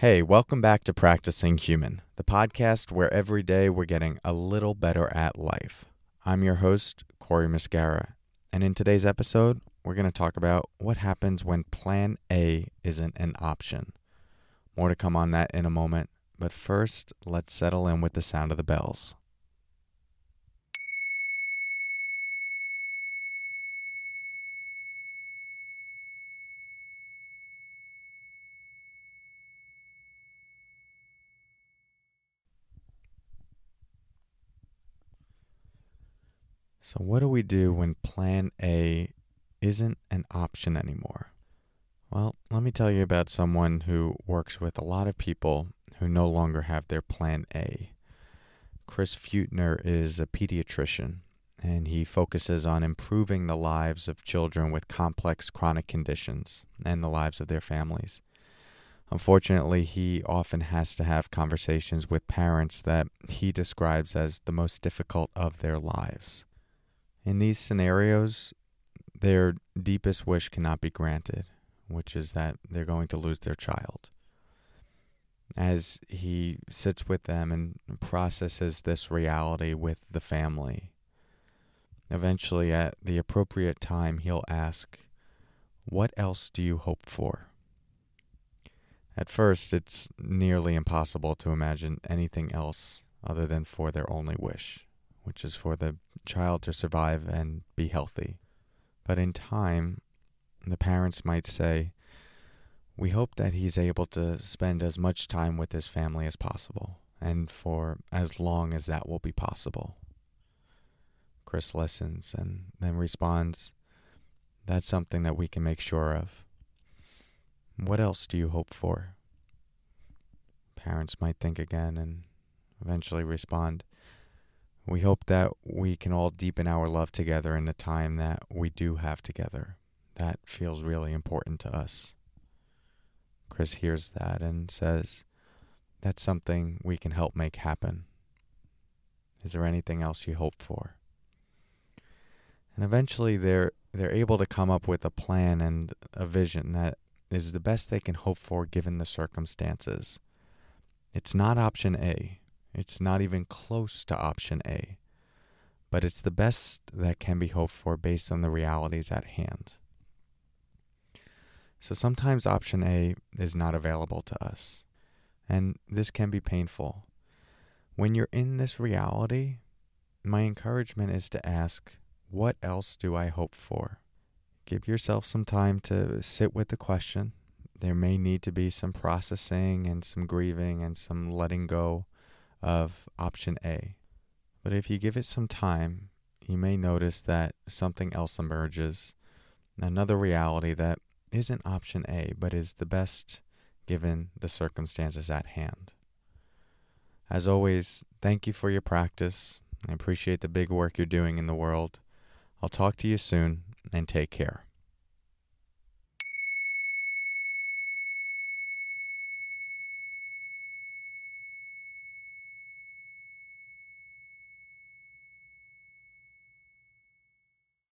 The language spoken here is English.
Hey, welcome back to Practicing Human, the podcast where every day we're getting a little better at life. I'm your host, Corey Muscara, and in today's episode, we're going to talk about what happens when Plan A isn't an option. More to come on that in a moment, but first, let's settle in with the sound of the bells. So, what do we do when plan A isn't an option anymore? Well, let me tell you about someone who works with a lot of people who no longer have their plan A. Chris Feudtner is a pediatrician and he focuses on improving the lives of children with complex chronic conditions and the lives of their families. Unfortunately, he often has to have conversations with parents that he describes as the most difficult of their lives. In these scenarios, their deepest wish cannot be granted, which is that they're going to lose their child. As he sits with them and processes this reality with the family, eventually at the appropriate time, he'll ask, What else do you hope for? At first, it's nearly impossible to imagine anything else other than for their only wish which is for the child to survive and be healthy. But in time, the parents might say, We hope that he's able to spend as much time with his family as possible, and for as long as that will be possible. Chris listens and then responds, That's something that we can make sure of. What else do you hope for? Parents might think again and eventually respond, we hope that we can all deepen our love together in the time that we do have together. That feels really important to us. Chris hears that and says, That's something we can help make happen. Is there anything else you hope for? And eventually they're they're able to come up with a plan and a vision that is the best they can hope for given the circumstances. It's not option A. It's not even close to option A, but it's the best that can be hoped for based on the realities at hand. So sometimes option A is not available to us, and this can be painful. When you're in this reality, my encouragement is to ask, What else do I hope for? Give yourself some time to sit with the question. There may need to be some processing and some grieving and some letting go of option A. But if you give it some time, you may notice that something else emerges, another reality that isn't option A, but is the best given the circumstances at hand. As always, thank you for your practice. I appreciate the big work you're doing in the world. I'll talk to you soon and take care.